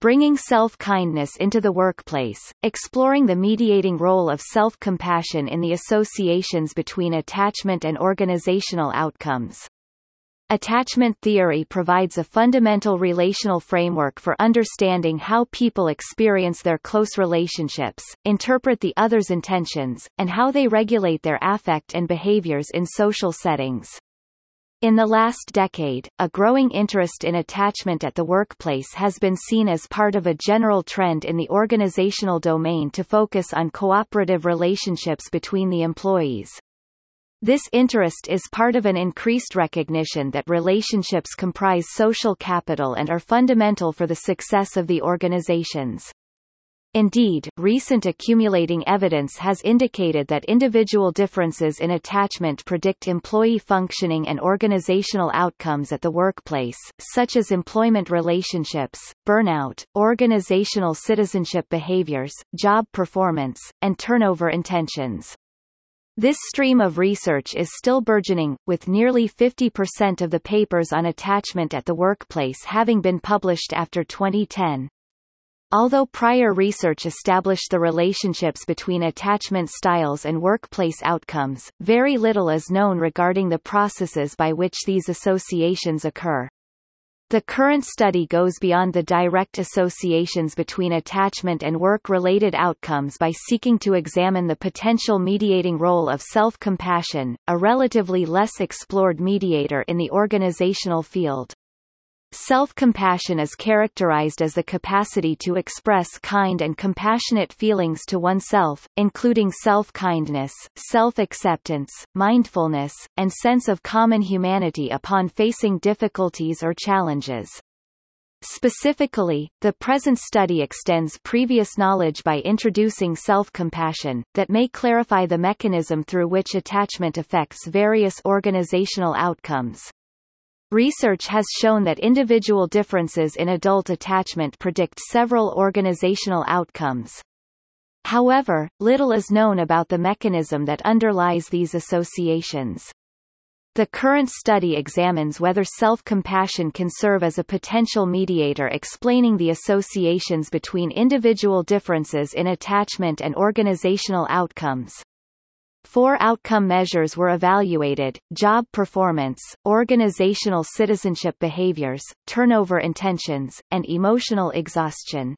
Bringing Self-Kindness into the Workplace, exploring the mediating role of self-compassion in the associations between attachment and organizational outcomes. Attachment theory provides a fundamental relational framework for understanding how people experience their close relationships, interpret the other's intentions, and how they regulate their affect and behaviors in social settings. In the last decade, a growing interest in attachment at the workplace has been seen as part of a general trend in the organizational domain to focus on cooperative relationships between the employees. This interest is part of an increased recognition that relationships comprise social capital and are fundamental for the success of the organizations. Indeed, recent accumulating evidence has indicated that individual differences in attachment predict employee functioning and organizational outcomes at the workplace, such as employment relationships, burnout, organizational citizenship behaviors, job performance, and turnover intentions. This stream of research is still burgeoning, with nearly 50% of the papers on attachment at the workplace having been published after 2010. Although prior research established the relationships between attachment styles and workplace outcomes, very little is known regarding the processes by which these associations occur. The current study goes beyond the direct associations between attachment and work-related outcomes by seeking to examine the potential mediating role of self-compassion, a relatively less explored mediator in the organizational field. Self-compassion is characterized as the capacity to express kind and compassionate feelings to oneself, including self-kindness, self-acceptance, mindfulness, and sense of common humanity upon facing difficulties or challenges. Specifically, the present study extends previous knowledge by introducing self-compassion, that may clarify the mechanism through which attachment affects various organizational outcomes. Research has shown that individual differences in adult attachment predict several organizational outcomes. However, little is known about the mechanism that underlies these associations. The current study examines whether self-compassion can serve as a potential mediator explaining the associations between individual differences in attachment and organizational outcomes. Four outcome measures were evaluated, job performance, organizational citizenship behaviors, turnover intentions, and emotional exhaustion.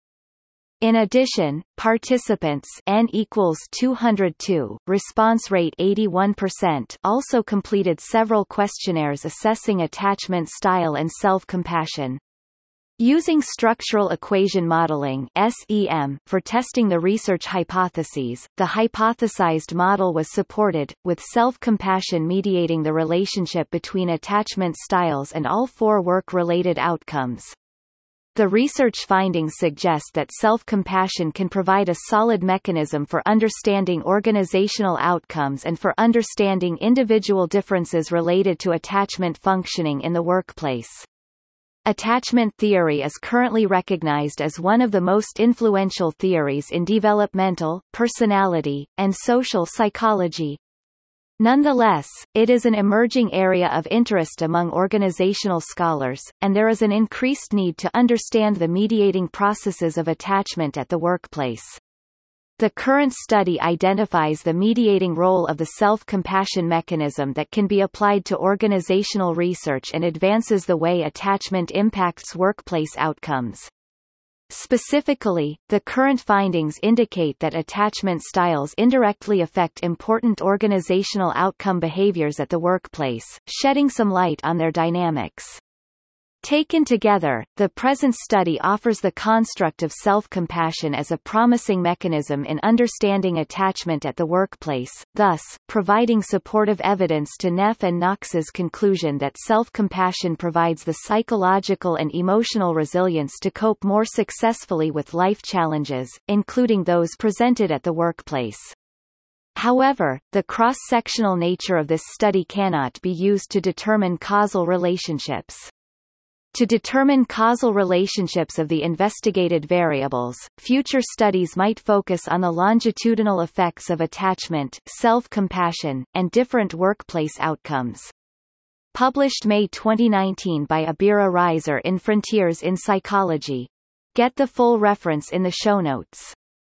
In addition, participants N equals 202, response rate 81% also completed several questionnaires assessing attachment style and self-compassion. Using structural equation modeling SEM for testing the research hypotheses, the hypothesized model was supported, with self-compassion mediating the relationship between attachment styles and all four work-related outcomes. The research findings suggest that self-compassion can provide a solid mechanism for understanding organizational outcomes and for understanding individual differences related to attachment functioning in the workplace. Attachment theory is currently recognized as one of the most influential theories in developmental, personality, and social psychology. Nonetheless, it is an emerging area of interest among organizational scholars, and there is an increased need to understand the mediating processes of attachment at the workplace. The current study identifies the mediating role of the self-compassion mechanism that can be applied to organizational research and advances the way attachment impacts workplace outcomes. Specifically, the current findings indicate that attachment styles indirectly affect important organizational outcome behaviors at the workplace, shedding some light on their dynamics. Taken together, the present study offers the construct of self-compassion as a promising mechanism in understanding attachment at the workplace, thus, providing supportive evidence to Neff and Knox's conclusion that self-compassion provides the psychological and emotional resilience to cope more successfully with life challenges, including those presented at the workplace. However, the cross-sectional nature of this study cannot be used to determine causal relationships. To determine causal relationships of the investigated variables, future studies might focus on the longitudinal effects of attachment, self-compassion, and different workplace outcomes. Published May 2019 by Abira Reizer in Frontiers in Psychology. Get the full reference in the show notes.